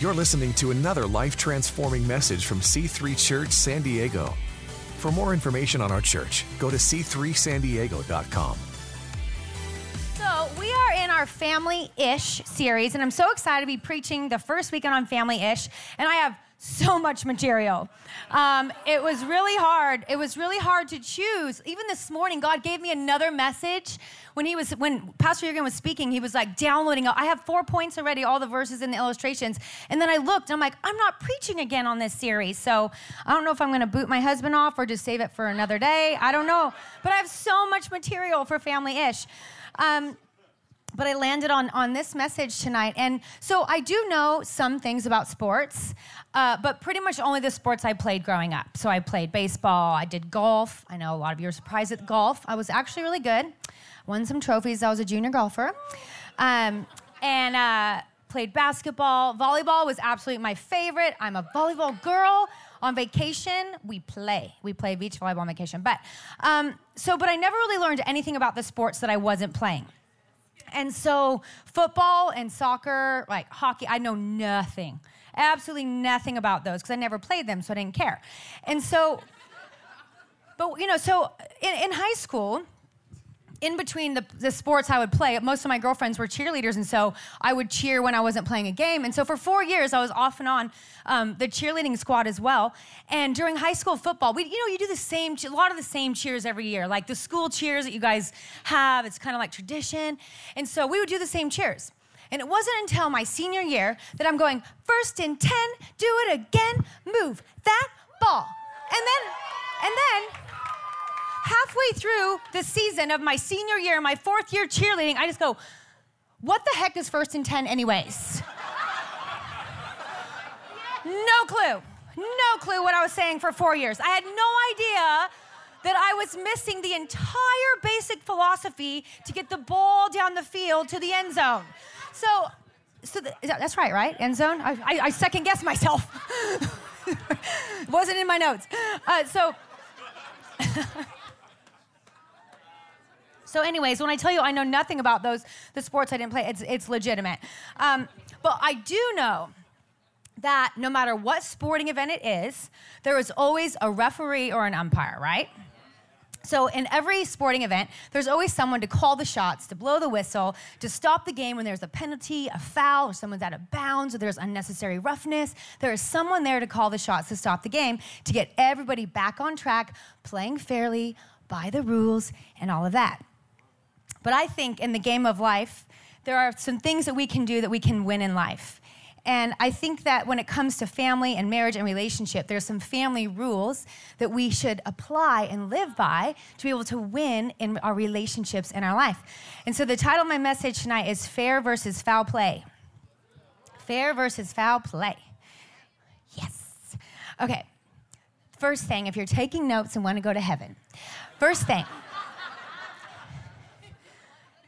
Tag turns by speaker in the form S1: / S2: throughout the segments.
S1: You're listening to another life transforming message from C3 Church San Diego. For more information on our church, go to c3sandiego.com.
S2: So, we are in our family ish series, and I'm so excited to be preaching the first weekend on family ish. And I have so much material. Um, it was really hard. It was really hard to choose. Even this morning, God gave me another message. When he was, when Pastor Jurgen was speaking, he was like downloading. I have four points already, all the verses and the illustrations. And then I looked, and I'm like, I'm not preaching again on this series. So I don't know if I'm going to boot my husband off or just save it for another day. I don't know. But I have so much material for family ish. Um, but I landed on, on this message tonight. And so I do know some things about sports, uh, but pretty much only the sports I played growing up. So I played baseball, I did golf. I know a lot of you are surprised at golf. I was actually really good, won some trophies. I was a junior golfer. Um, and uh, played basketball. Volleyball was absolutely my favorite. I'm a volleyball girl. On vacation, we play. We play beach volleyball on vacation. But um, so, but I never really learned anything about the sports that I wasn't playing. And so, football and soccer, like hockey, I know nothing, absolutely nothing about those because I never played them, so I didn't care. And so, but you know, so in, in high school, in between the, the sports I would play, most of my girlfriends were cheerleaders, and so I would cheer when I wasn't playing a game. And so for four years, I was off and on um, the cheerleading squad as well. And during high school football, we, you know, you do the same, a lot of the same cheers every year, like the school cheers that you guys have. It's kind of like tradition. And so we would do the same cheers. And it wasn't until my senior year that I'm going, first and 10, do it again, move that ball. And then, and then, halfway through the season of my senior year, my fourth year cheerleading, I just go, what the heck is first and 10, anyways? no clue. No clue what I was saying for four years. I had no idea that I was missing the entire basic philosophy to get the ball down the field to the end zone. So, so that's right, right? End zone? I, I, I second guess myself. Wasn't in my notes. Uh, so, So, anyways, when I tell you I know nothing about those the sports I didn't play, it's it's legitimate. Um, but I do know that no matter what sporting event it is, there is always a referee or an umpire, right? So, in every sporting event, there's always someone to call the shots, to blow the whistle, to stop the game when there's a penalty, a foul, or someone's out of bounds, or there's unnecessary roughness. There is someone there to call the shots to stop the game, to get everybody back on track, playing fairly, by the rules, and all of that. But I think in the game of life, there are some things that we can do that we can win in life. And I think that when it comes to family and marriage and relationship, there's some family rules that we should apply and live by to be able to win in our relationships in our life. And so the title of my message tonight is Fair versus Foul Play. Fair versus foul play. Yes. Okay. First thing, if you're taking notes and want to go to heaven, first thing.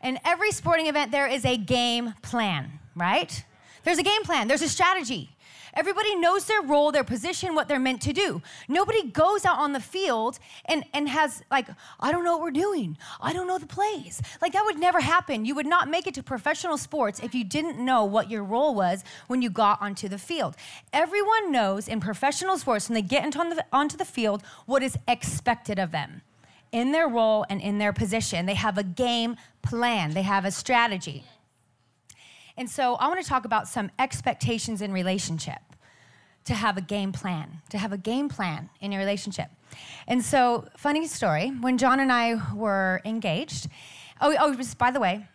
S2: In every sporting event, there is a game plan, right? There's a game plan, there's a strategy. Everybody knows their role, their position, what they're meant to do. Nobody goes out on the field and, and has, like, I don't know what we're doing. I don't know the plays. Like, that would never happen. You would not make it to professional sports if you didn't know what your role was when you got onto the field. Everyone knows in professional sports, when they get into on the, onto the field, what is expected of them in their role and in their position. They have a game plan, they have a strategy. And so I want to talk about some expectations in relationship to have a game plan, to have a game plan in your relationship. And so, funny story, when John and I were engaged, oh, oh just by the way,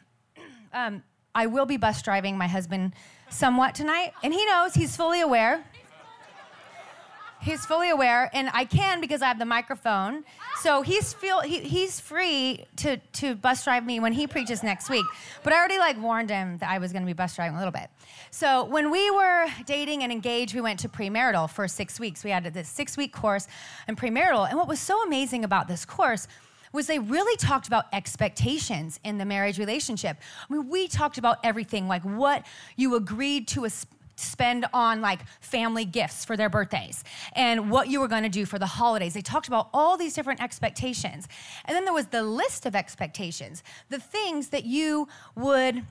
S2: um, I will be bus driving my husband somewhat tonight, and he knows, he's fully aware. He's fully aware, and I can because I have the microphone. So he's feel he, he's free to to bus drive me when he preaches next week. But I already like warned him that I was going to be bus driving a little bit. So when we were dating and engaged, we went to premarital for six weeks. We had this six week course in premarital, and what was so amazing about this course was they really talked about expectations in the marriage relationship. I mean, we talked about everything like what you agreed to spend on like family gifts for their birthdays and what you were going to do for the holidays. They talked about all these different expectations. And then there was the list of expectations, the things that you would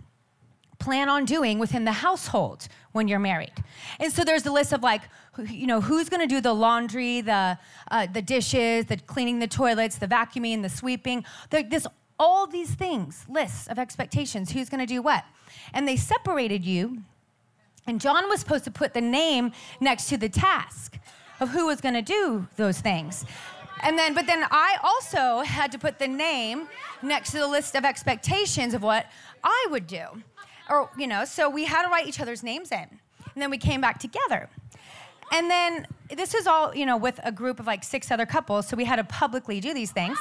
S2: plan on doing within the household when you're married. And so there's a list of like, you know, who's going to do the laundry, the uh, the dishes, the cleaning the toilets, the vacuuming, the sweeping. This all these things, lists of expectations. Who's going to do what? And they separated you. And John was supposed to put the name next to the task of who was going to do those things. And then, but then I also had to put the name next to the list of expectations of what I would do. Or, you know, so we had to write each other's names in. And then we came back together. And then this was all, you know, with a group of like six other couples, so we had to publicly do these things.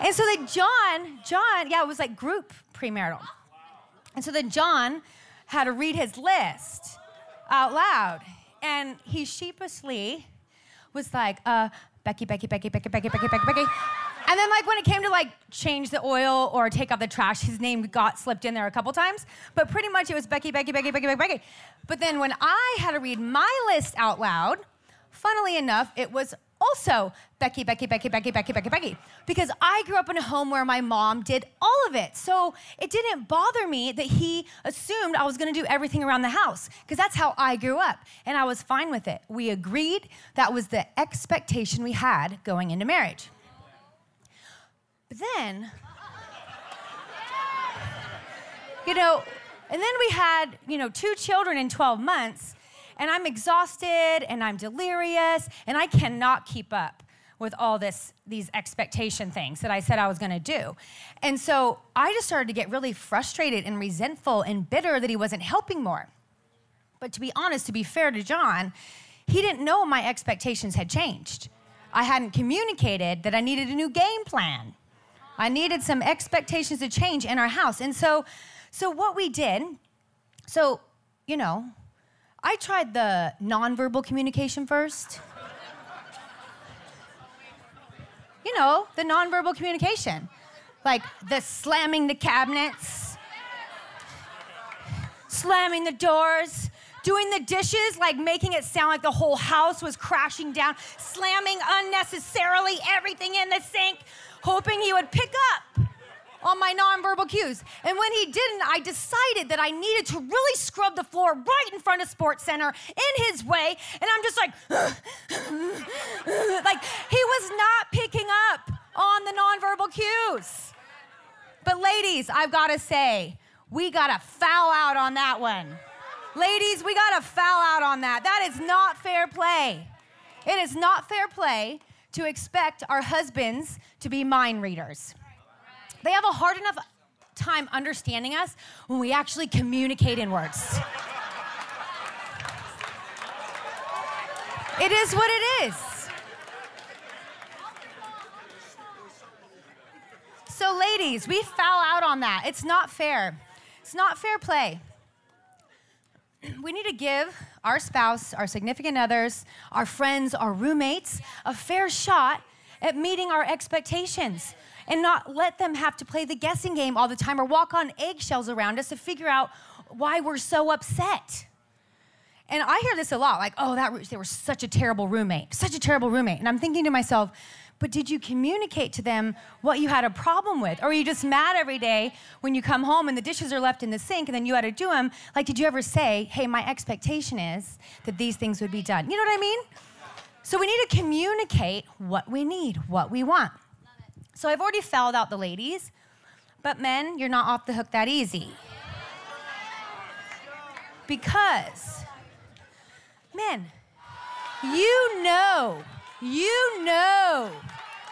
S2: And so then John, John, yeah, it was like group premarital. And so then John had to read his list out loud. And he sheepishly was like, uh, Becky, Becky, Becky, Becky, Becky, Becky, Becky, Becky. And then, like, when it came to like change the oil or take out the trash, his name got slipped in there a couple times. But pretty much it was Becky, Becky, Becky, Becky, Becky, Becky. But then when I had to read my list out loud, funnily enough, it was also Becky, Becky, Becky, Becky, Becky, Becky, Becky. Because I grew up in a home where my mom did all of it. So it didn't bother me that he assumed I was gonna do everything around the house, because that's how I grew up. And I was fine with it. We agreed that was the expectation we had going into marriage. But then, you know, and then we had, you know, two children in 12 months and I'm exhausted and I'm delirious and I cannot keep up with all this these expectation things that I said I was going to do. And so I just started to get really frustrated and resentful and bitter that he wasn't helping more. But to be honest, to be fair to John, he didn't know my expectations had changed. I hadn't communicated that I needed a new game plan. I needed some expectations to change in our house. And so so what we did, so you know, I tried the nonverbal communication first. you know, the nonverbal communication. Like the slamming the cabinets, slamming the doors, doing the dishes, like making it sound like the whole house was crashing down, slamming unnecessarily everything in the sink, hoping he would pick up on my nonverbal cues. And when he didn't, I decided that I needed to really scrub the floor right in front of Sports Center in his way. And I'm just like, like he was not picking up on the nonverbal cues. But ladies, I've got to say, we got to foul out on that one. Ladies, we got to foul out on that. That is not fair play. It is not fair play to expect our husbands to be mind readers. They have a hard enough time understanding us when we actually communicate in words. It is what it is. So, ladies, we foul out on that. It's not fair. It's not fair play. We need to give our spouse, our significant others, our friends, our roommates a fair shot at meeting our expectations and not let them have to play the guessing game all the time or walk on eggshells around us to figure out why we're so upset. And I hear this a lot like, oh, that they were such a terrible roommate, such a terrible roommate. And I'm thinking to myself, but did you communicate to them what you had a problem with? Or are you just mad every day when you come home and the dishes are left in the sink and then you had to do them? Like, did you ever say, hey, my expectation is that these things would be done? You know what I mean? So we need to communicate what we need, what we want. So I've already fouled out the ladies, but men, you're not off the hook that easy. Because, men, you know, you know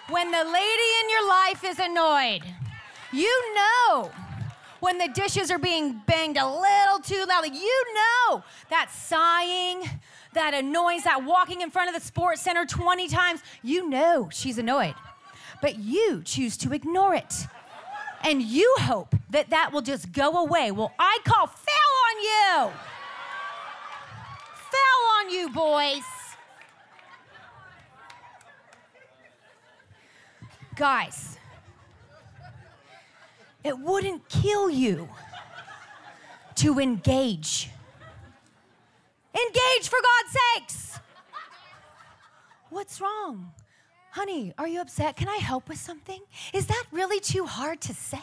S2: when the lady in your life is annoyed. You know when the dishes are being banged a little too loudly. You know that sighing, that annoyance, that walking in front of the sports center 20 times. You know she's annoyed but you choose to ignore it. And you hope that that will just go away. Well, I call foul on you. Foul on you, boys. Guys, it wouldn't kill you to engage. Engage for God's sakes. What's wrong? Honey, are you upset? Can I help with something? Is that really too hard to say?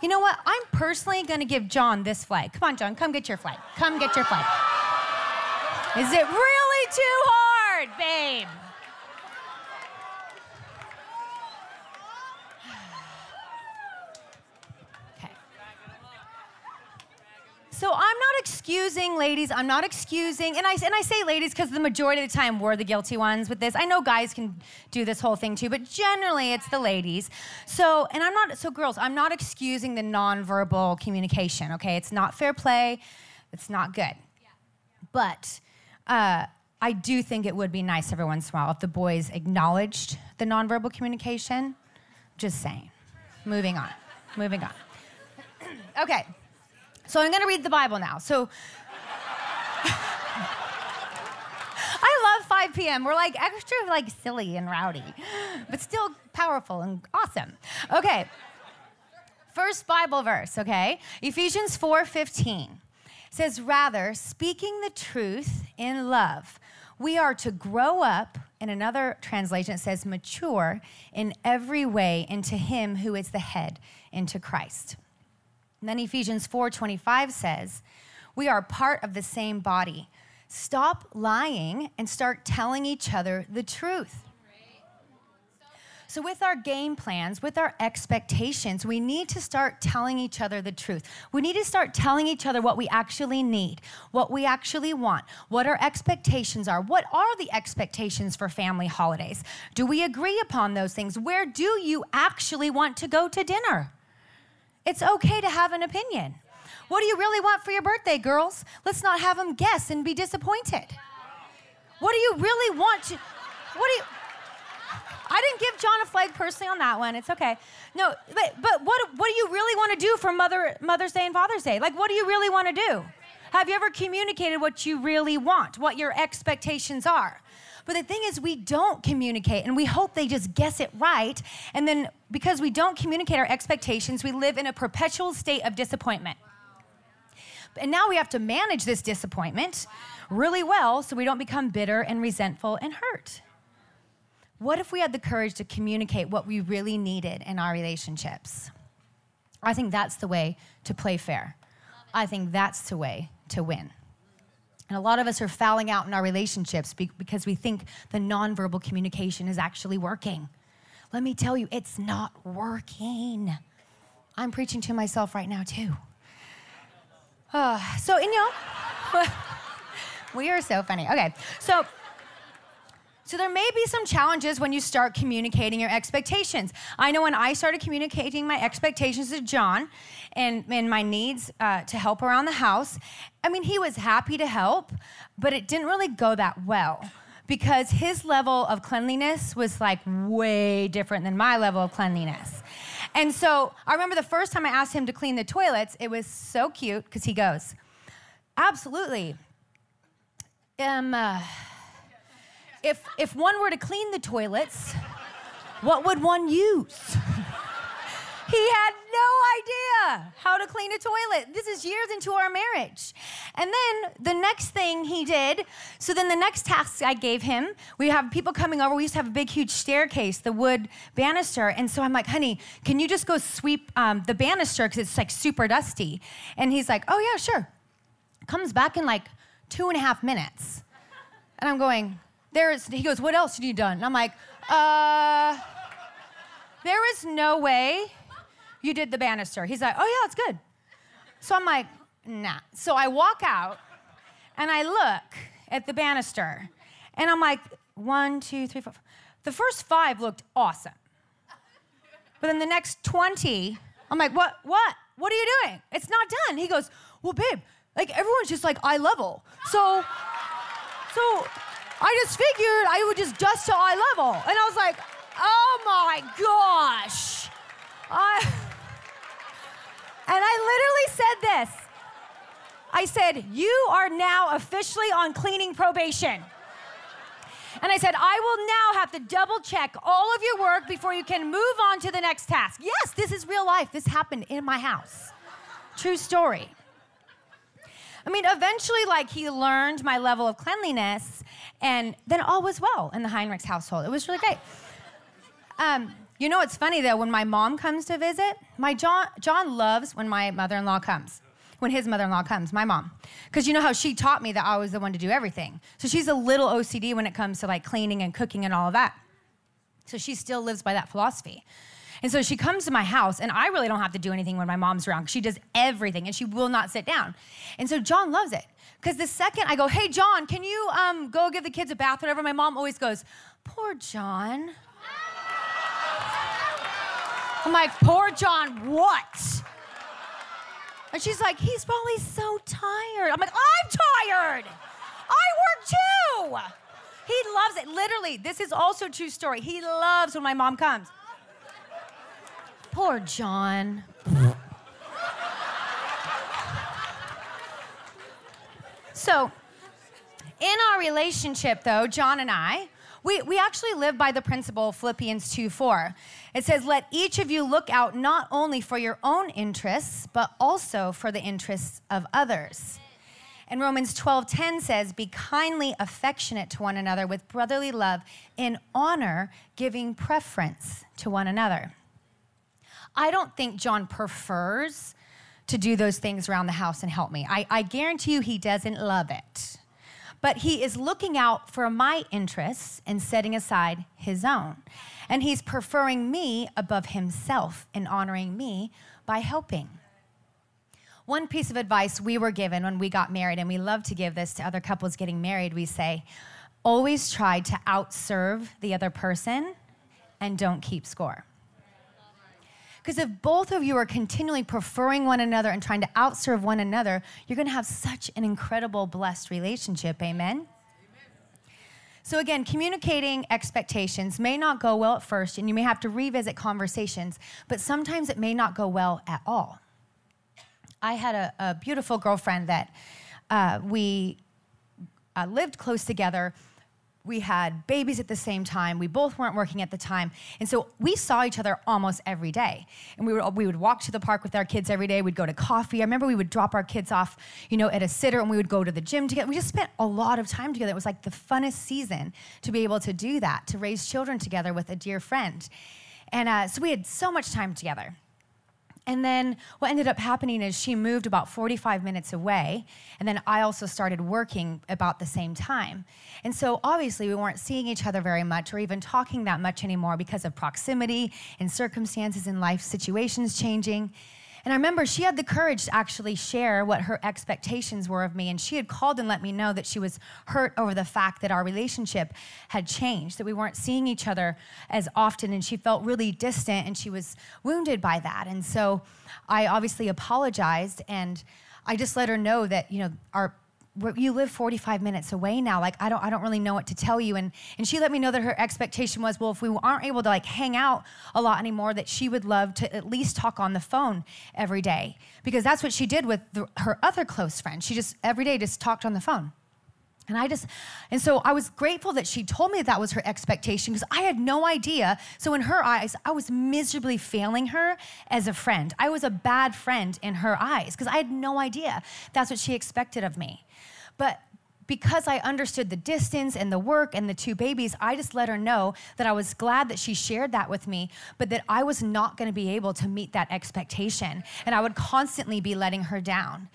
S2: You know what? I'm personally to give John this flag. Come on, John, come get your flag. Come get your flag. Is it really too hard, babe? Okay. So I'm not excusing ladies. I'm not excusing, and I and I say ladies because the majority of the time we're the guilty ones with this. I know guys can do this whole thing too, but generally it's the ladies. So, and I'm not so girls. I'm not excusing the nonverbal communication. Okay, it's not fair play. It's not good. But uh, I do think it would be nice every once in a while if the boys acknowledged the nonverbal communication. Just saying. Moving on. Moving on. okay. So I'm going to read the Bible now. So I love 5 p.m. We're like extra like silly and rowdy, but still powerful and awesome. Okay. First Bible verse, okay? Ephesians 4:15 says rather speaking the truth in love we are to grow up in another translation it says mature in every way into him who is the head into christ then Ephesians 4:25 says, "We are part of the same body. Stop lying and start telling each other the truth." So, with our game plans, with our expectations, we need to start telling each other the truth. We need to start telling each other what we actually need, what we actually want, what our expectations are. What are the expectations for family holidays? Do we agree upon those things? Where do you actually want to go to dinner? It's okay to have an opinion. What do you really want for your birthday, girls? Let's not have them guess and be disappointed. What do you really want to, what do you, I didn't give John a flag personally on that one. It's okay. No, but, but what, what do you really want to do for Mother, Mother's Day and Father's Day? Like, what do you really want to do? Have you ever communicated what you really want, what your expectations are? But the thing is, we don't communicate and we hope they just guess it right. And then because we don't communicate our expectations, we live in a perpetual state of disappointment. And now we have to manage this disappointment really well so we don't become bitter and resentful and hurt. What if we had the courage to communicate what we really needed in our relationships? I think that's the way to play fair. I think that's the way to win. And a lot of us are fouling out in our relationships because we think the nonverbal communication is actually working. Let me tell you, it's not working. I'm preaching to myself right now, too. Uh, so, and you know, we are so funny. Okay, so so there may be some challenges when you start communicating your expectations. I know when I started communicating my expectations to John and, and my needs uh, to help around the house, I mean, he was happy to help, but it didn't really go that well because his level of cleanliness was like way different than my level of cleanliness. And so I remember the first time I asked him to clean the toilets, it was so cute because he goes, Absolutely. Um, uh, if, if one were to clean the toilets, what would one use? he had no idea how to clean a toilet. This is years into our marriage. And then the next thing he did, so then the next task I gave him, we have people coming over. We used to have a big, huge staircase, the wood banister. And so I'm like, honey, can you just go sweep um, the banister because it's like super dusty? And he's like, oh, yeah, sure. Comes back in like two and a half minutes. And I'm going, there is, he goes, What else have you done? And I'm like, Uh, there is no way you did the banister. He's like, Oh, yeah, it's good. So I'm like, Nah. So I walk out and I look at the banister and I'm like, One, two, three, four. The first five looked awesome. But then the next 20, I'm like, What, what? What are you doing? It's not done. He goes, Well, babe, like everyone's just like eye level. So, so I just figured I would just dust to eye level. And I was like, oh my gosh. I, and I literally said this I said, You are now officially on cleaning probation. And I said, I will now have to double check all of your work before you can move on to the next task. Yes, this is real life. This happened in my house. True story. I mean, eventually, like, he learned my level of cleanliness, and then all was well in the Heinrichs household. It was really great. Um, You know what's funny though? When my mom comes to visit, my John John loves when my mother-in-law comes. When his mother-in-law comes, my mom, because you know how she taught me that I was the one to do everything. So she's a little OCD when it comes to like cleaning and cooking and all of that. So she still lives by that philosophy. And so she comes to my house, and I really don't have to do anything when my mom's around. She does everything, and she will not sit down. And so John loves it. Because the second I go, hey, John, can you um, go give the kids a bath, whatever, my mom always goes, poor John. I'm like, poor John, what? And she's like, he's probably so tired. I'm like, I'm tired. I work too. He loves it. Literally, this is also true story. He loves when my mom comes. Poor John. so, in our relationship, though, John and I, we, we actually live by the principle Philippians 2 4. It says, Let each of you look out not only for your own interests, but also for the interests of others. And Romans 12:10 says, "Be kindly affectionate to one another with brotherly love, in honor, giving preference to one another." I don't think John prefers to do those things around the house and help me. I, I guarantee you he doesn't love it. But he is looking out for my interests and setting aside his own. And he's preferring me above himself and honoring me by helping. One piece of advice we were given when we got married, and we love to give this to other couples getting married, we say, always try to outserve the other person and don't keep score. Because if both of you are continually preferring one another and trying to outserve one another, you're going to have such an incredible, blessed relationship. Amen? So, again, communicating expectations may not go well at first, and you may have to revisit conversations, but sometimes it may not go well at all. I had a, a beautiful girlfriend that uh, we uh, lived close together we had babies at the same time. We both weren't working at the time. And so we saw each other almost every day. And we would, we would walk to the park with our kids every day. We'd go to coffee. I remember we would drop our kids off, you know, at a sitter and we would go to the gym together. We just spent a lot of time together. It was like the funnest season to be able to do that, to raise children together with a dear friend. And uh, so we had so much time together. And then what ended up happening is she moved about 45 minutes away. And then I also started working about the same time. And so obviously we weren't seeing each other very much or even talking that much anymore because of proximity and circumstances and life situations changing. And I remember she had the courage to actually share what her expectations were of me. And she had called and let me know that she was hurt over the fact that our relationship had changed, that we weren't seeing each other as often. And she felt really distant and she was wounded by that. And so I obviously apologized and I just let her know that, you know, our you live 45 minutes away now like i don't i don't really know what to tell you and and she let me know that her expectation was well if we aren't able to like hang out a lot anymore that she would love to at least talk on the phone every day because that's what she did with the, her other close friend she just every day just talked on the phone and I just, and so I was grateful that she told me that, that was her expectation because I had no idea. So in her eyes, I was miserably failing her as a friend. I was a bad friend in her eyes because I had no idea that's what she expected of me. But because I understood the distance and the work and the two babies, I just let her know that I was glad that she shared that with me, but that I was not going to be able to meet that expectation. And I would constantly be letting her down.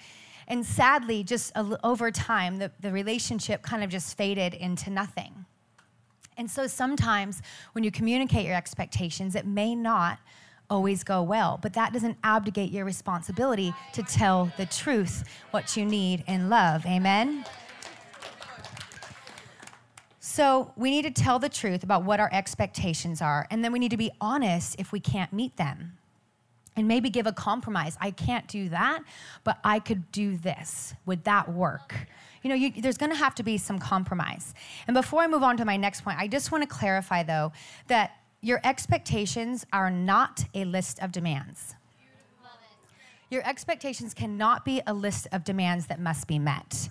S2: And sadly, just over time, the, the relationship kind of just faded into nothing. And so sometimes when you communicate your expectations, it may not always go well, but that doesn't abdicate your responsibility to tell the truth, what you need in love. Amen? So we need to tell the truth about what our expectations are, and then we need to be honest if we can't meet them. And maybe give a compromise. I can't do that, but I could do this. Would that work? You know, you, there's gonna have to be some compromise. And before I move on to my next point, I just wanna clarify though that your expectations are not a list of demands. Your expectations cannot be a list of demands that must be met.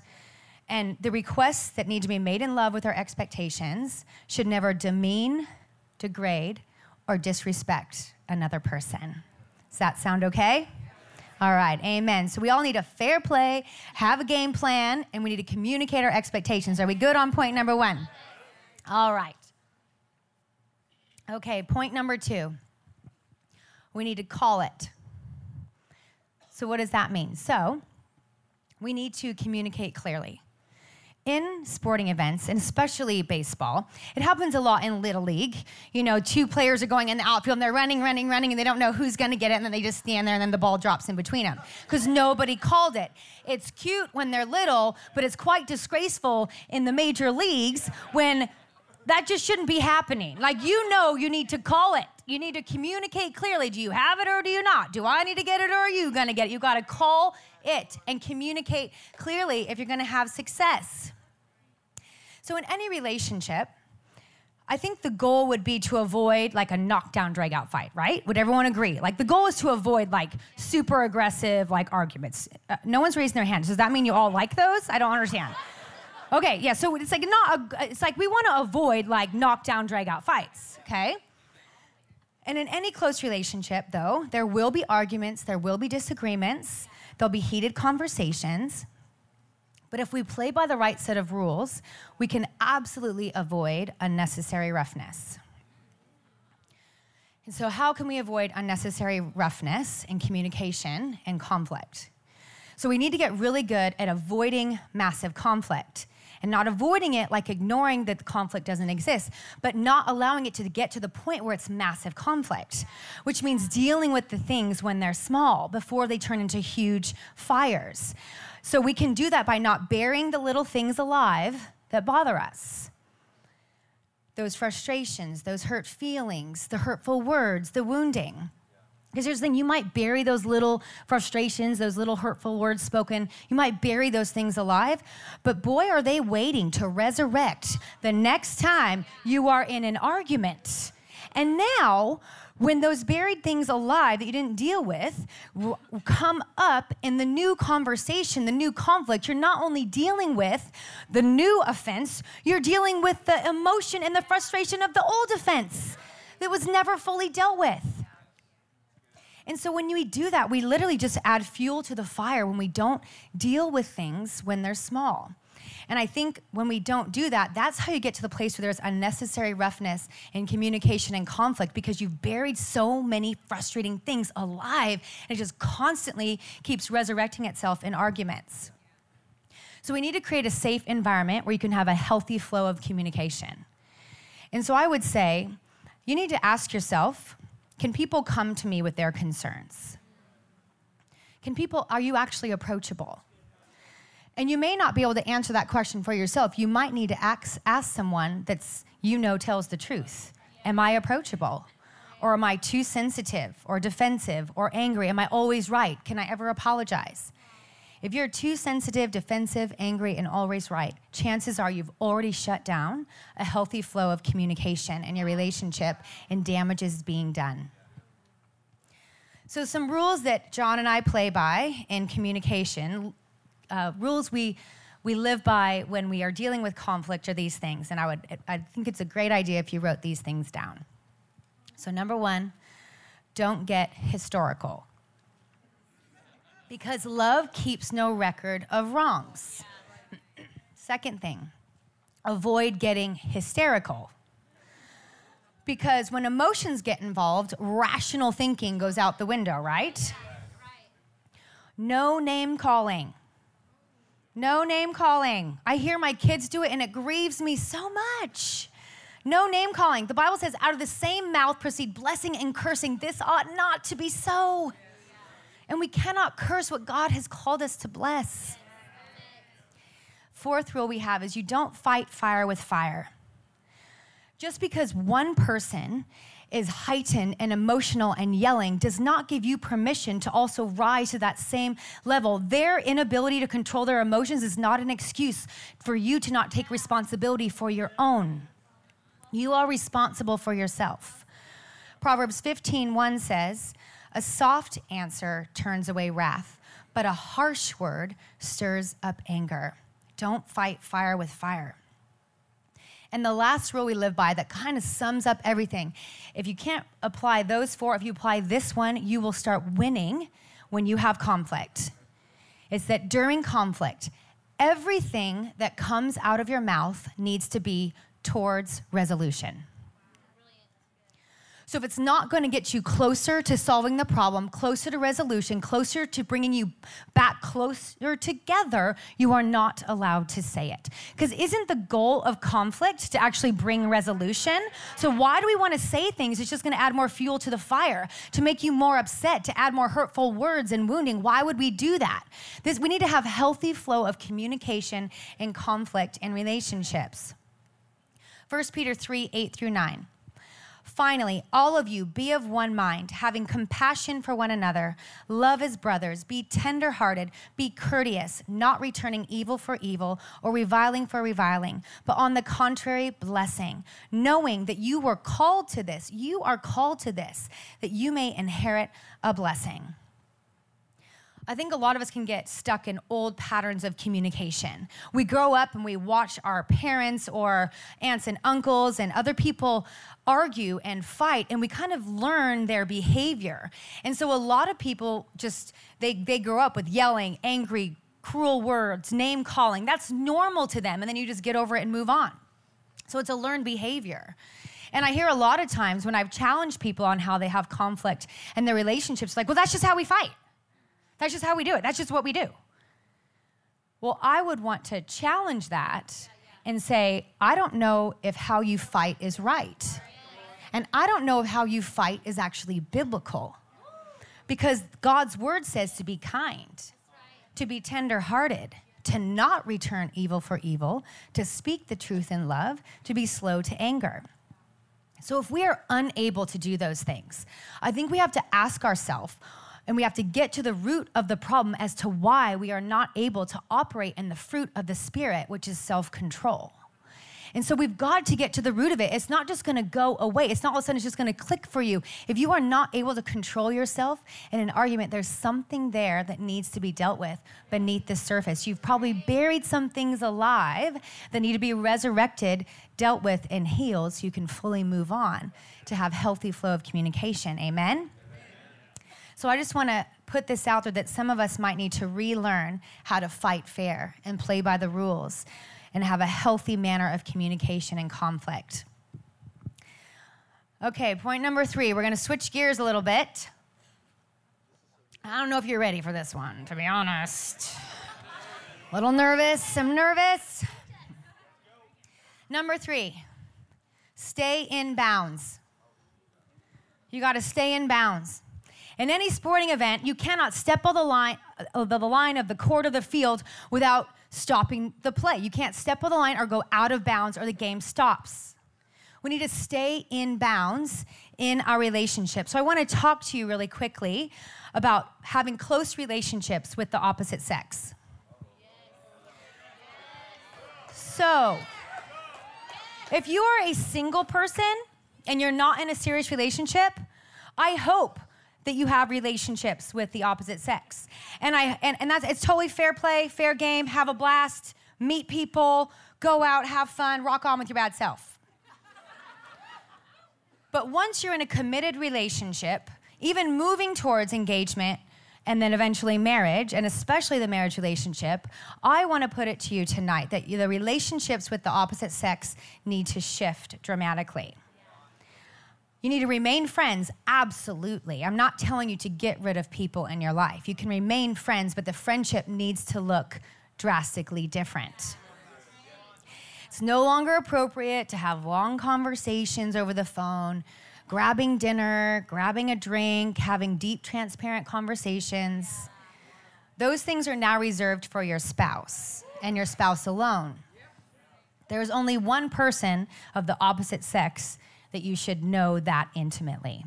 S2: And the requests that need to be made in love with our expectations should never demean, degrade, or disrespect another person. Does that sound okay? All right, amen. So we all need a fair play, have a game plan, and we need to communicate our expectations. Are we good on point number one? All right. Okay, point number two we need to call it. So, what does that mean? So, we need to communicate clearly. In sporting events, and especially baseball, it happens a lot in Little League. You know, two players are going in the outfield and they're running, running, running, and they don't know who's gonna get it, and then they just stand there and then the ball drops in between them because nobody called it. It's cute when they're little, but it's quite disgraceful in the major leagues when that just shouldn't be happening. Like, you know, you need to call it. You need to communicate clearly. Do you have it or do you not? Do I need to get it or are you going to get it? You got to call it and communicate clearly if you're going to have success. So, in any relationship, I think the goal would be to avoid like a knockdown, drag out fight, right? Would everyone agree? Like the goal is to avoid like super aggressive like arguments. Uh, no one's raising their hands. Does that mean you all like those? I don't understand. Okay, yeah, so it's like not a, it's like we want to avoid like knockdown drag out fights, okay? And in any close relationship though, there will be arguments, there will be disagreements, there'll be heated conversations. But if we play by the right set of rules, we can absolutely avoid unnecessary roughness. And so, how can we avoid unnecessary roughness in communication and conflict? So, we need to get really good at avoiding massive conflict and not avoiding it like ignoring that the conflict doesn't exist, but not allowing it to get to the point where it's massive conflict, which means dealing with the things when they're small before they turn into huge fires. So we can do that by not burying the little things alive that bother us. Those frustrations, those hurt feelings, the hurtful words, the wounding. Because here's the thing you might bury those little frustrations, those little hurtful words spoken, you might bury those things alive, but boy, are they waiting to resurrect the next time you are in an argument. And now, when those buried things alive that you didn't deal with come up in the new conversation, the new conflict, you're not only dealing with the new offense, you're dealing with the emotion and the frustration of the old offense that was never fully dealt with. And so when we do that, we literally just add fuel to the fire when we don't deal with things when they're small. And I think when we don't do that, that's how you get to the place where there's unnecessary roughness in communication and conflict because you've buried so many frustrating things alive and it just constantly keeps resurrecting itself in arguments. So we need to create a safe environment where you can have a healthy flow of communication. And so I would say you need to ask yourself can people come to me with their concerns? Can people, are you actually approachable? And you may not be able to answer that question for yourself. You might need to ask, ask someone that's you know tells the truth. Am I approachable? Or am I too sensitive or defensive or angry? Am I always right? Can I ever apologize? If you're too sensitive, defensive, angry, and always right, chances are you've already shut down a healthy flow of communication in your relationship and damage is being done. So, some rules that John and I play by in communication, uh, rules we we live by when we are dealing with conflict are these things, and I would I think it's a great idea if you wrote these things down. So, number one, don't get historical because love keeps no record of wrongs. Second thing, avoid getting hysterical. Because when emotions get involved, rational thinking goes out the window, right? No name calling. No name calling. I hear my kids do it and it grieves me so much. No name calling. The Bible says, out of the same mouth proceed blessing and cursing. This ought not to be so. And we cannot curse what God has called us to bless. Fourth rule we have is you don't fight fire with fire. Just because one person is heightened and emotional and yelling does not give you permission to also rise to that same level. Their inability to control their emotions is not an excuse for you to not take responsibility for your own. You are responsible for yourself. Proverbs 15:1 says, a soft answer turns away wrath, but a harsh word stirs up anger. Don't fight fire with fire. And the last rule we live by that kind of sums up everything if you can't apply those four, if you apply this one, you will start winning when you have conflict. It's that during conflict, everything that comes out of your mouth needs to be towards resolution. So if it's not going to get you closer to solving the problem, closer to resolution, closer to bringing you back closer together, you are not allowed to say it. Because isn't the goal of conflict to actually bring resolution? So why do we want to say things? It's just going to add more fuel to the fire, to make you more upset, to add more hurtful words and wounding. Why would we do that? This, we need to have healthy flow of communication and conflict in relationships. 1 Peter 3, 8 through 9. Finally, all of you be of one mind, having compassion for one another, love as brothers, be tenderhearted, be courteous, not returning evil for evil or reviling for reviling, but on the contrary, blessing, knowing that you were called to this, you are called to this, that you may inherit a blessing. I think a lot of us can get stuck in old patterns of communication. We grow up and we watch our parents or aunts and uncles and other people argue and fight, and we kind of learn their behavior. And so a lot of people just, they, they grow up with yelling, angry, cruel words, name calling. That's normal to them, and then you just get over it and move on. So it's a learned behavior. And I hear a lot of times when I've challenged people on how they have conflict and their relationships, like, well, that's just how we fight. That's just how we do it. That's just what we do. Well, I would want to challenge that and say, I don't know if how you fight is right. And I don't know if how you fight is actually biblical. Because God's word says to be kind, to be tenderhearted, to not return evil for evil, to speak the truth in love, to be slow to anger. So if we are unable to do those things, I think we have to ask ourselves, and we have to get to the root of the problem as to why we are not able to operate in the fruit of the Spirit, which is self control. And so we've got to get to the root of it. It's not just going to go away. It's not all of a sudden it's just going to click for you. If you are not able to control yourself in an argument, there's something there that needs to be dealt with beneath the surface. You've probably buried some things alive that need to be resurrected, dealt with, and healed so you can fully move on to have healthy flow of communication. Amen. So I just want to put this out there that some of us might need to relearn how to fight fair and play by the rules and have a healthy manner of communication and conflict. Okay, point number three, we're going to switch gears a little bit. I don't know if you're ready for this one, to be honest. A little nervous. I'm nervous. Number three, stay in bounds. You got to stay in bounds. In any sporting event, you cannot step on the line, the line of the court of the field without stopping the play. You can't step on the line or go out of bounds or the game stops. We need to stay in bounds in our relationship. So I want to talk to you really quickly about having close relationships with the opposite sex. So, if you are a single person and you're not in a serious relationship, I hope that you have relationships with the opposite sex. And I and, and that's it's totally fair play, fair game, have a blast, meet people, go out, have fun, rock on with your bad self. but once you're in a committed relationship, even moving towards engagement and then eventually marriage, and especially the marriage relationship, I want to put it to you tonight that the relationships with the opposite sex need to shift dramatically. You need to remain friends, absolutely. I'm not telling you to get rid of people in your life. You can remain friends, but the friendship needs to look drastically different. It's no longer appropriate to have long conversations over the phone, grabbing dinner, grabbing a drink, having deep, transparent conversations. Those things are now reserved for your spouse and your spouse alone. There is only one person of the opposite sex that you should know that intimately.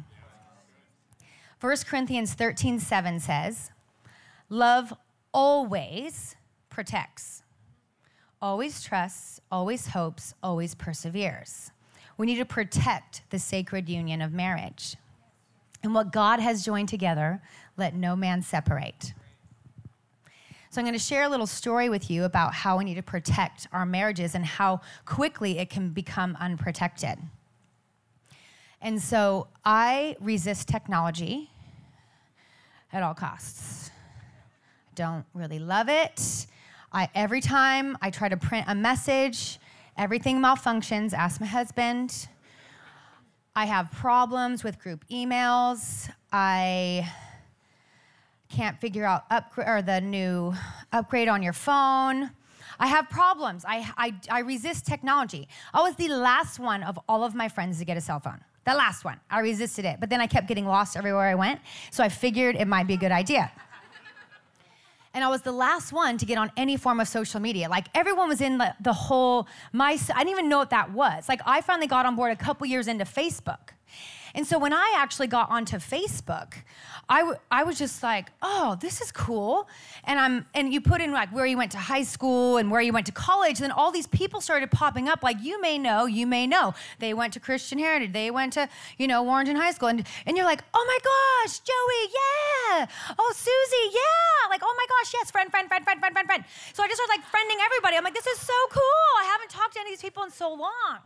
S2: 1 Corinthians 13 7 says, Love always protects, always trusts, always hopes, always perseveres. We need to protect the sacred union of marriage. And what God has joined together, let no man separate. So, I'm going to share a little story with you about how we need to protect our marriages and how quickly it can become unprotected. And so I resist technology at all costs. Don't really love it. I, every time I try to print a message, everything malfunctions. Ask my husband. I have problems with group emails. I can't figure out or the new upgrade on your phone. I have problems. I, I, I resist technology. I was the last one of all of my friends to get a cell phone. The last one. I resisted it. But then I kept getting lost everywhere I went. So I figured it might be a good idea. And I was the last one to get on any form of social media. Like everyone was in the, the whole, my, I didn't even know what that was. Like I finally got on board a couple years into Facebook. And so when I actually got onto Facebook, I, w- I was just like, oh, this is cool. And I'm and you put in like where you went to high school and where you went to college, then all these people started popping up. Like you may know, you may know. They went to Christian Heritage, they went to, you know, Warrenton High School. And, and you're like, oh my gosh, Joey, yeah. Oh, Susie, yeah. Like, oh my gosh, yes, friend, friend, friend, friend, friend, friend, friend. So I just started like friending everybody. I'm like, this is so cool. I haven't talked to any of these people in so long.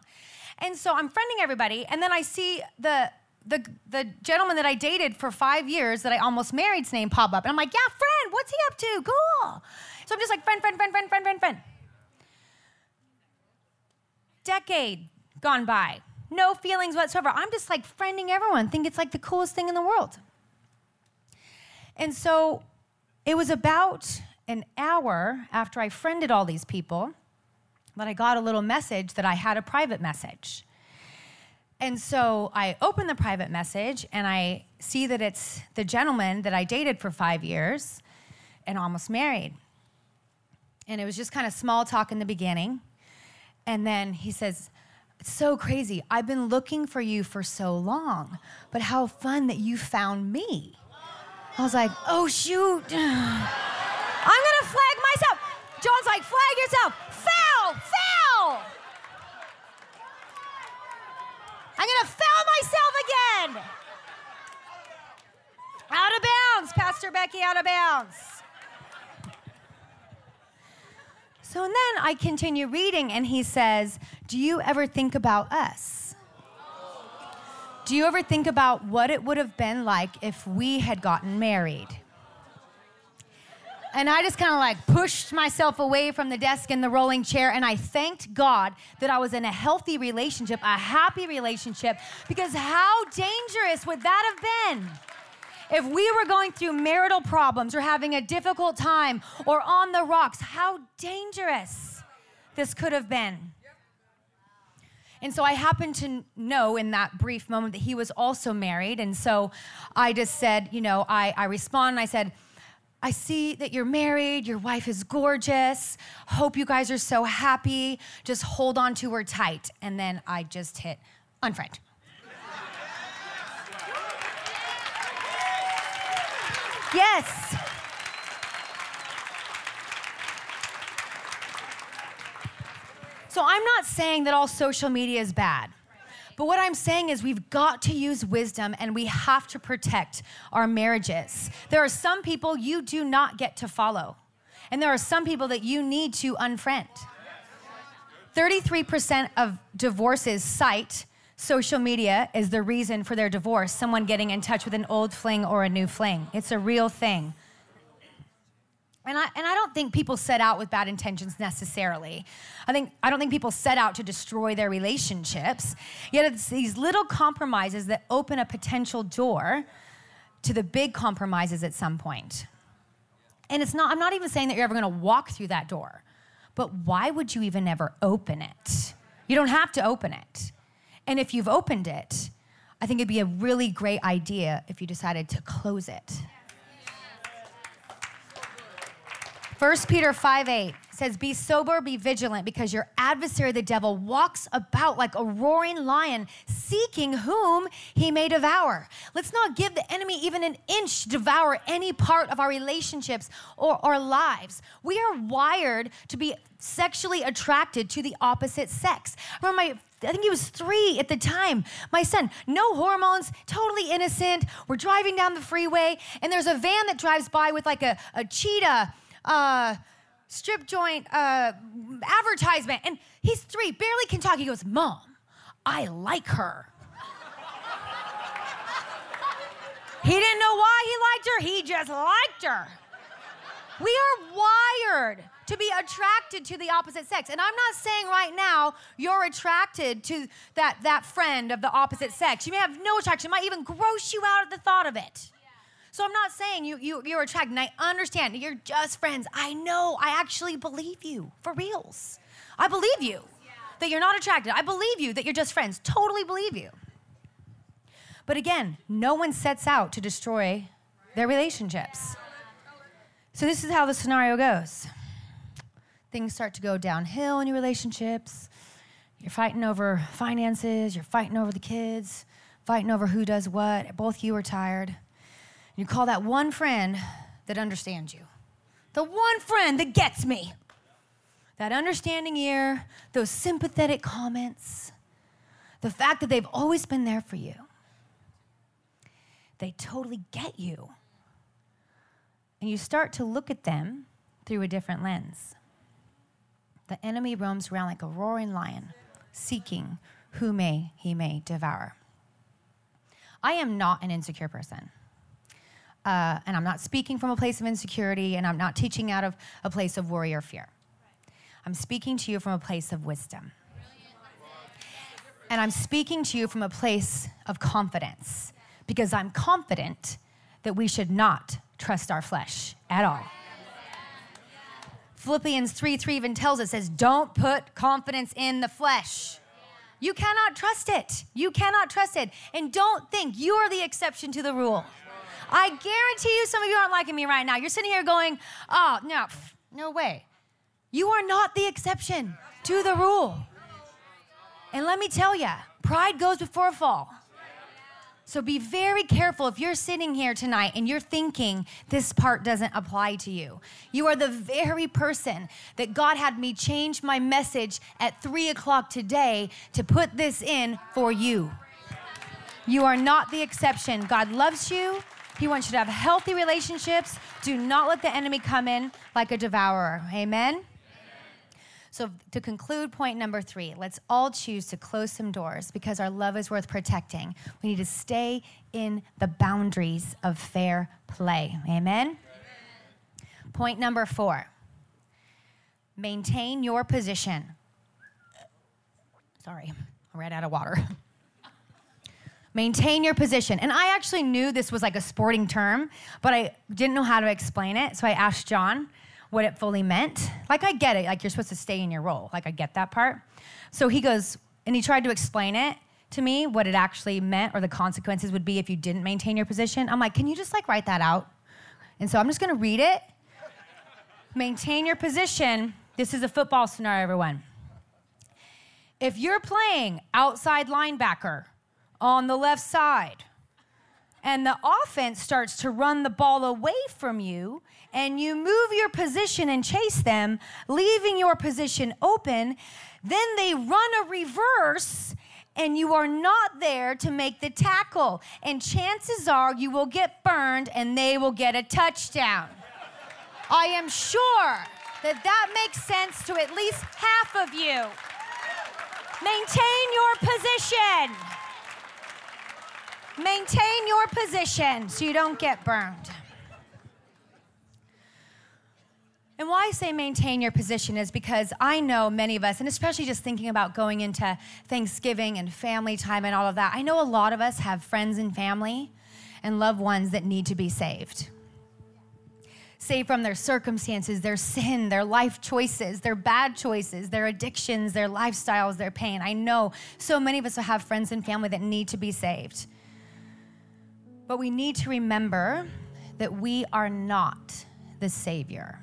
S2: And so I'm friending everybody, and then I see the the, the gentleman that I dated for five years that I almost married's name pop up. And I'm like, yeah, friend, what's he up to? Cool. So I'm just like, friend, friend, friend, friend, friend, friend, friend. Decade gone by. No feelings whatsoever. I'm just like friending everyone, think it's like the coolest thing in the world. And so it was about an hour after I friended all these people that I got a little message that I had a private message. And so I open the private message and I see that it's the gentleman that I dated for five years and almost married. And it was just kind of small talk in the beginning. And then he says, It's so crazy. I've been looking for you for so long, but how fun that you found me. I was like, Oh, shoot. I'm gonna flag myself. John's like, Flag yourself. Foul, foul. I'm gonna foul myself again. Out of bounds, Pastor Becky, out of bounds. So and then I continue reading, and he says, Do you ever think about us? Do you ever think about what it would have been like if we had gotten married? And I just kind of like pushed myself away from the desk and the rolling chair. And I thanked God that I was in a healthy relationship, a happy relationship, because how dangerous would that have been? If we were going through marital problems or having a difficult time or on the rocks, how dangerous this could have been. And so I happened to know in that brief moment that he was also married. And so I just said, you know, I, I respond and I said, I see that you're married, your wife is gorgeous. Hope you guys are so happy. Just hold on to her tight. And then I just hit unfriend. yes. So I'm not saying that all social media is bad. But what I'm saying is, we've got to use wisdom and we have to protect our marriages. There are some people you do not get to follow, and there are some people that you need to unfriend. 33% of divorces cite social media as the reason for their divorce, someone getting in touch with an old fling or a new fling. It's a real thing. And I, and I don't think people set out with bad intentions necessarily. I, think, I don't think people set out to destroy their relationships. Yet it's these little compromises that open a potential door to the big compromises at some point. And it's not, I'm not even saying that you're ever gonna walk through that door, but why would you even ever open it? You don't have to open it. And if you've opened it, I think it'd be a really great idea if you decided to close it. 1 Peter 5 8 says, Be sober, be vigilant, because your adversary, the devil, walks about like a roaring lion, seeking whom he may devour. Let's not give the enemy even an inch to devour any part of our relationships or our lives. We are wired to be sexually attracted to the opposite sex. I remember my I think he was three at the time. My son, no hormones, totally innocent. We're driving down the freeway, and there's a van that drives by with like a, a cheetah uh, strip joint uh, advertisement. And he's three, barely can talk. He goes, Mom, I like her. he didn't know why he liked her, he just liked her. We are wired to be attracted to the opposite sex. And I'm not saying right now you're attracted to that, that friend of the opposite sex. You may have no attraction, it might even gross you out at the thought of it. So I'm not saying you, you, you're attracted. And I understand you're just friends. I know. I actually believe you for reals. I believe you that you're not attracted. I believe you that you're just friends. Totally believe you. But again, no one sets out to destroy their relationships. So this is how the scenario goes. Things start to go downhill in your relationships. You're fighting over finances, you're fighting over the kids, fighting over who does what. Both you are tired. You call that one friend that understands you. The one friend that gets me. That understanding ear, those sympathetic comments, the fact that they've always been there for you. They totally get you. And you start to look at them through a different lens. The enemy roams around like a roaring lion, seeking who may he may devour. I am not an insecure person. Uh, and I'm not speaking from a place of insecurity, and I'm not teaching out of a place of worry or fear. I'm speaking to you from a place of wisdom. And I'm speaking to you from a place of confidence because I'm confident that we should not trust our flesh at all. Philippians 3 3 even tells us, says, Don't put confidence in the flesh. You cannot trust it. You cannot trust it. And don't think you are the exception to the rule. I guarantee you, some of you aren't liking me right now. You're sitting here going, oh, no, no way. You are not the exception to the rule. And let me tell you, pride goes before a fall. So be very careful if you're sitting here tonight and you're thinking this part doesn't apply to you. You are the very person that God had me change my message at three o'clock today to put this in for you. You are not the exception. God loves you. He wants you to have healthy relationships. Do not let the enemy come in like a devourer. Amen? So, to conclude point number three, let's all choose to close some doors because our love is worth protecting. We need to stay in the boundaries of fair play. Amen? Amen. Point number four maintain your position. Sorry, I ran out of water. Maintain your position. And I actually knew this was like a sporting term, but I didn't know how to explain it. So I asked John what it fully meant. Like, I get it. Like, you're supposed to stay in your role. Like, I get that part. So he goes, and he tried to explain it to me, what it actually meant or the consequences would be if you didn't maintain your position. I'm like, can you just like write that out? And so I'm just gonna read it. maintain your position. This is a football scenario, everyone. If you're playing outside linebacker, on the left side. And the offense starts to run the ball away from you, and you move your position and chase them, leaving your position open. Then they run a reverse, and you are not there to make the tackle. And chances are you will get burned, and they will get a touchdown. I am sure that that makes sense to at least half of you. Maintain your position. Maintain your position so you don't get burned. And why I say maintain your position is because I know many of us, and especially just thinking about going into Thanksgiving and family time and all of that, I know a lot of us have friends and family and loved ones that need to be saved. Saved from their circumstances, their sin, their life choices, their bad choices, their addictions, their lifestyles, their pain. I know so many of us have friends and family that need to be saved. But we need to remember that we are not the Savior.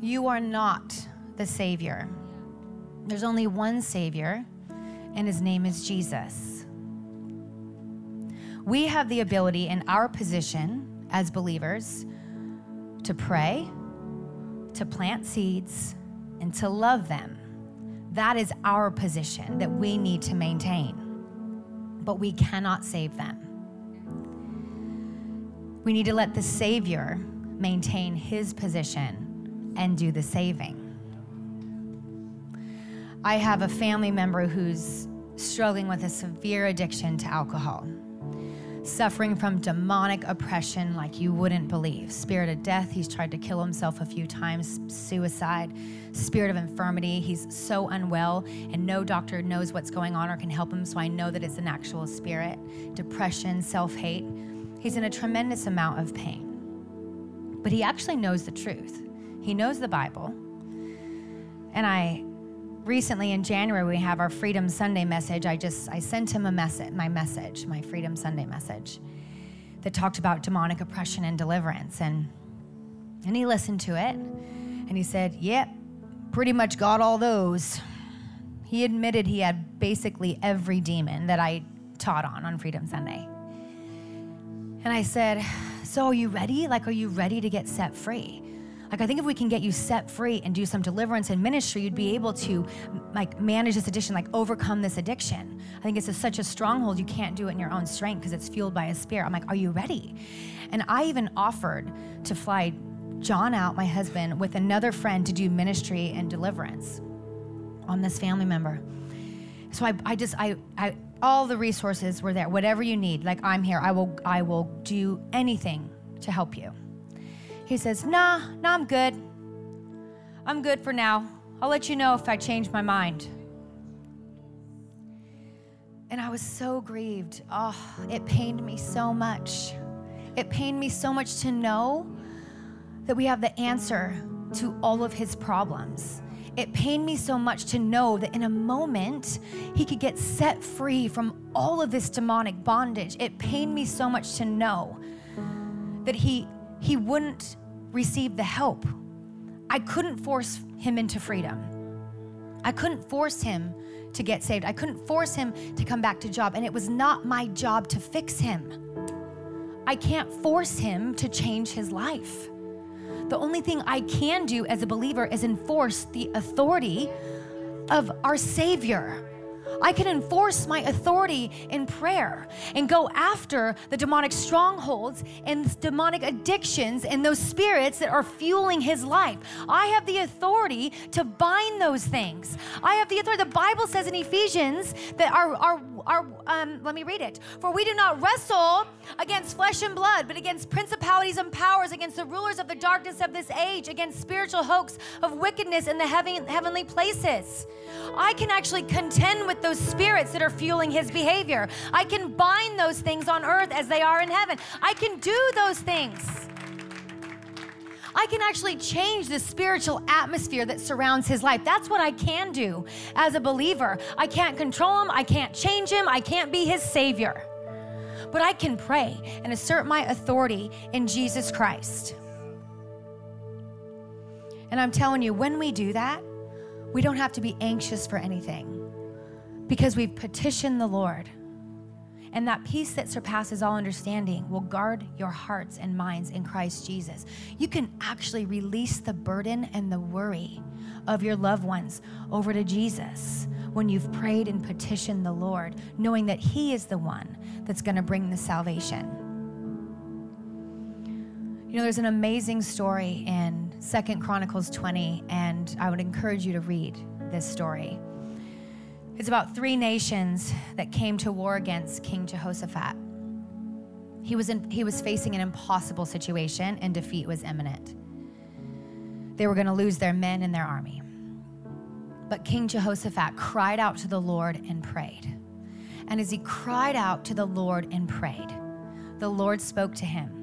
S2: You are not the Savior. There's only one Savior, and his name is Jesus. We have the ability in our position as believers to pray, to plant seeds, and to love them. That is our position that we need to maintain but we cannot save them. We need to let the Savior maintain his position and do the saving. I have a family member who's struggling with a severe addiction to alcohol. Suffering from demonic oppression like you wouldn't believe. Spirit of death, he's tried to kill himself a few times, suicide, spirit of infirmity. He's so unwell, and no doctor knows what's going on or can help him, so I know that it's an actual spirit. Depression, self hate. He's in a tremendous amount of pain. But he actually knows the truth, he knows the Bible. And I recently in January we have our Freedom Sunday message. I just I sent him a message, my message, my Freedom Sunday message that talked about demonic oppression and deliverance and and he listened to it and he said, "Yep, pretty much got all those." He admitted he had basically every demon that I taught on on Freedom Sunday. And I said, "So are you ready? Like are you ready to get set free?" Like, I think if we can get you set free and do some deliverance and ministry, you'd be able to like manage this addiction, like overcome this addiction. I think it's a, such a stronghold, you can't do it in your own strength because it's fueled by a spirit. I'm like, are you ready? And I even offered to fly John out, my husband, with another friend to do ministry and deliverance on this family member. So I, I just, I, I, all the resources were there. Whatever you need, like I'm here. I will, I will do anything to help you. He says, Nah, nah, I'm good. I'm good for now. I'll let you know if I change my mind. And I was so grieved. Oh, it pained me so much. It pained me so much to know that we have the answer to all of his problems. It pained me so much to know that in a moment he could get set free from all of this demonic bondage. It pained me so much to know that he he wouldn't receive the help. I couldn't force him into freedom. I couldn't force him to get saved. I couldn't force him to come back to job and it was not my job to fix him. I can't force him to change his life. The only thing I can do as a believer is enforce the authority of our Savior I can enforce my authority in prayer and go after the demonic strongholds and demonic addictions and those spirits that are fueling his life. I have the authority to bind those things. I have the authority. The Bible says in Ephesians that our, our, our um, let me read it. For we do not wrestle against flesh and blood, but against principalities and powers, against the rulers of the darkness of this age, against spiritual hoax of wickedness in the heaven, heavenly places. I can actually contend with those spirits that are fueling his behavior. I can bind those things on earth as they are in heaven. I can do those things. I can actually change the spiritual atmosphere that surrounds his life. That's what I can do as a believer. I can't control him, I can't change him, I can't be his savior. But I can pray and assert my authority in Jesus Christ. And I'm telling you, when we do that, we don't have to be anxious for anything because we've petitioned the Lord. And that peace that surpasses all understanding will guard your hearts and minds in Christ Jesus. You can actually release the burden and the worry of your loved ones over to Jesus when you've prayed and petitioned the Lord, knowing that He is the one that's going to bring the salvation. You know, there's an amazing story in Second Chronicles 20, and I would encourage you to read this story. It's about three nations that came to war against King Jehoshaphat. He was, in, he was facing an impossible situation, and defeat was imminent. They were going to lose their men and their army. But King Jehoshaphat cried out to the Lord and prayed. And as he cried out to the Lord and prayed, the Lord spoke to him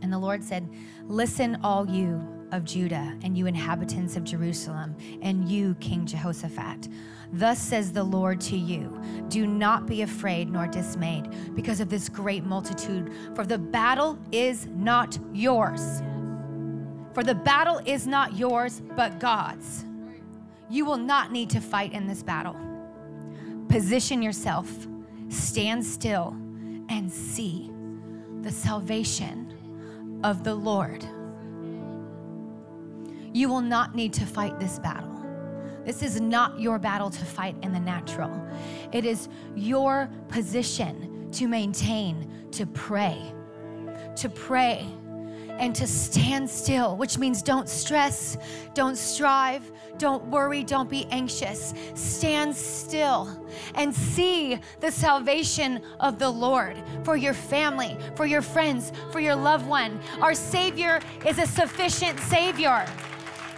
S2: and the Lord said, Listen, all you of Judah, and you inhabitants of Jerusalem, and you, King Jehoshaphat. Thus says the Lord to you Do not be afraid nor dismayed because of this great multitude, for the battle is not yours. For the battle is not yours, but God's. You will not need to fight in this battle. Position yourself, stand still, and see the salvation of the Lord. You will not need to fight this battle. This is not your battle to fight in the natural. It is your position to maintain, to pray, to pray. and to stand still, which means don't stress, don't strive, don't worry, don't be anxious. Stand still and see the salvation of the Lord for your family, for your friends, for your loved one. Our Savior is a sufficient Savior.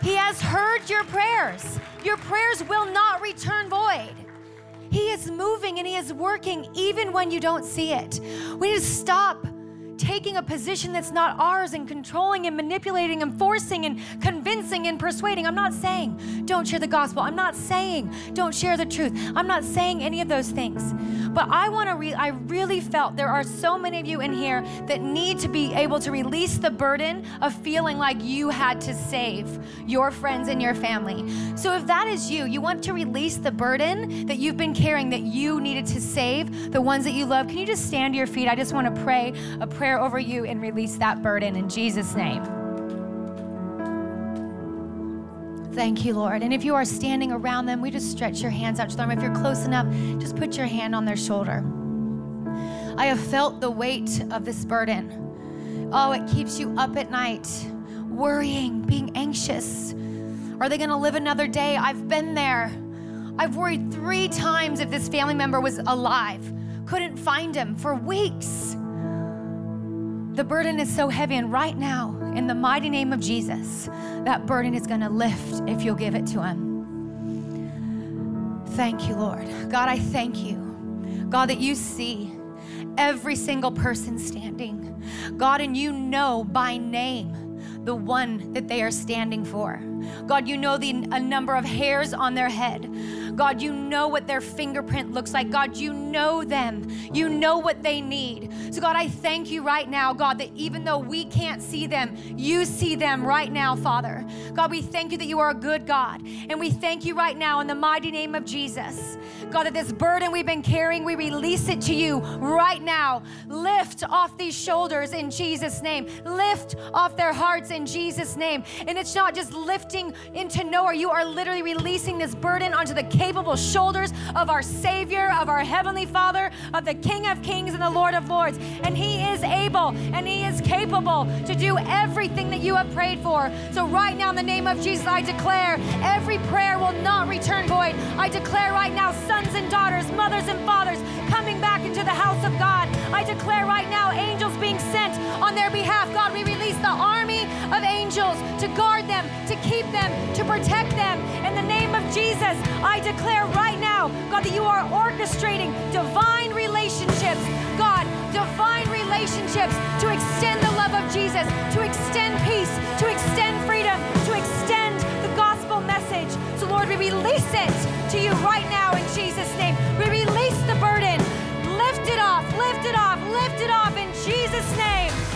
S2: He has heard your prayers. Your prayers will not return void. He is moving and He is working even when you don't see it. We need to stop taking a position that's not ours and controlling and manipulating and forcing and convincing and persuading. I'm not saying don't share the gospel. I'm not saying don't share the truth. I'm not saying any of those things. But I want to re- I really felt there are so many of you in here that need to be able to release the burden of feeling like you had to save your friends and your family. So if that is you, you want to release the burden that you've been carrying that you needed to save the ones that you love. Can you just stand to your feet? I just want to pray a prayer prayer over you and release that burden in Jesus' name. Thank you, Lord. And if you are standing around them, we just stretch your hands out to them. If you're close enough, just put your hand on their shoulder. I have felt the weight of this burden. Oh, it keeps you up at night, worrying, being anxious. Are they going to live another day? I've been there. I've worried three times if this family member was alive. Couldn't find him for weeks. The burden is so heavy, and right now, in the mighty name of Jesus, that burden is going to lift if you'll give it to Him. Thank you, Lord. God, I thank you. God, that you see every single person standing. God, and you know by name the one that they are standing for. God, you know the number of hairs on their head. God, you know what their fingerprint looks like. God, you know them. You know what they need. So, God, I thank you right now, God, that even though we can't see them, you see them right now, Father. God, we thank you that you are a good God. And we thank you right now in the mighty name of Jesus. God, that this burden we've been carrying, we release it to you right now. Lift off these shoulders in Jesus' name. Lift off their hearts in Jesus' name. And it's not just lifting into nowhere, you are literally releasing this burden onto the capable shoulders of our Savior, of our Heavenly Father, of the King of Kings and the Lord of Lords. And He is able and He is capable to do everything that you have prayed for. So, right now, in the name of Jesus, I declare every prayer will not return void. I declare right now, sons and daughters, mothers and fathers coming back into the house of God. I declare right now, angels being sent on their behalf. God, we release the army of angels to guard them, to keep them, to protect them. In the name of Jesus, I declare right now, God, that you are orchestrating divine relationships. God, divine relationships to extend the love of Jesus, to extend peace, to extend freedom, to extend the gospel message. So, Lord, we release it to you right now in Jesus' name. We release the burden. Lift it off, lift it off, lift it off in Jesus' name.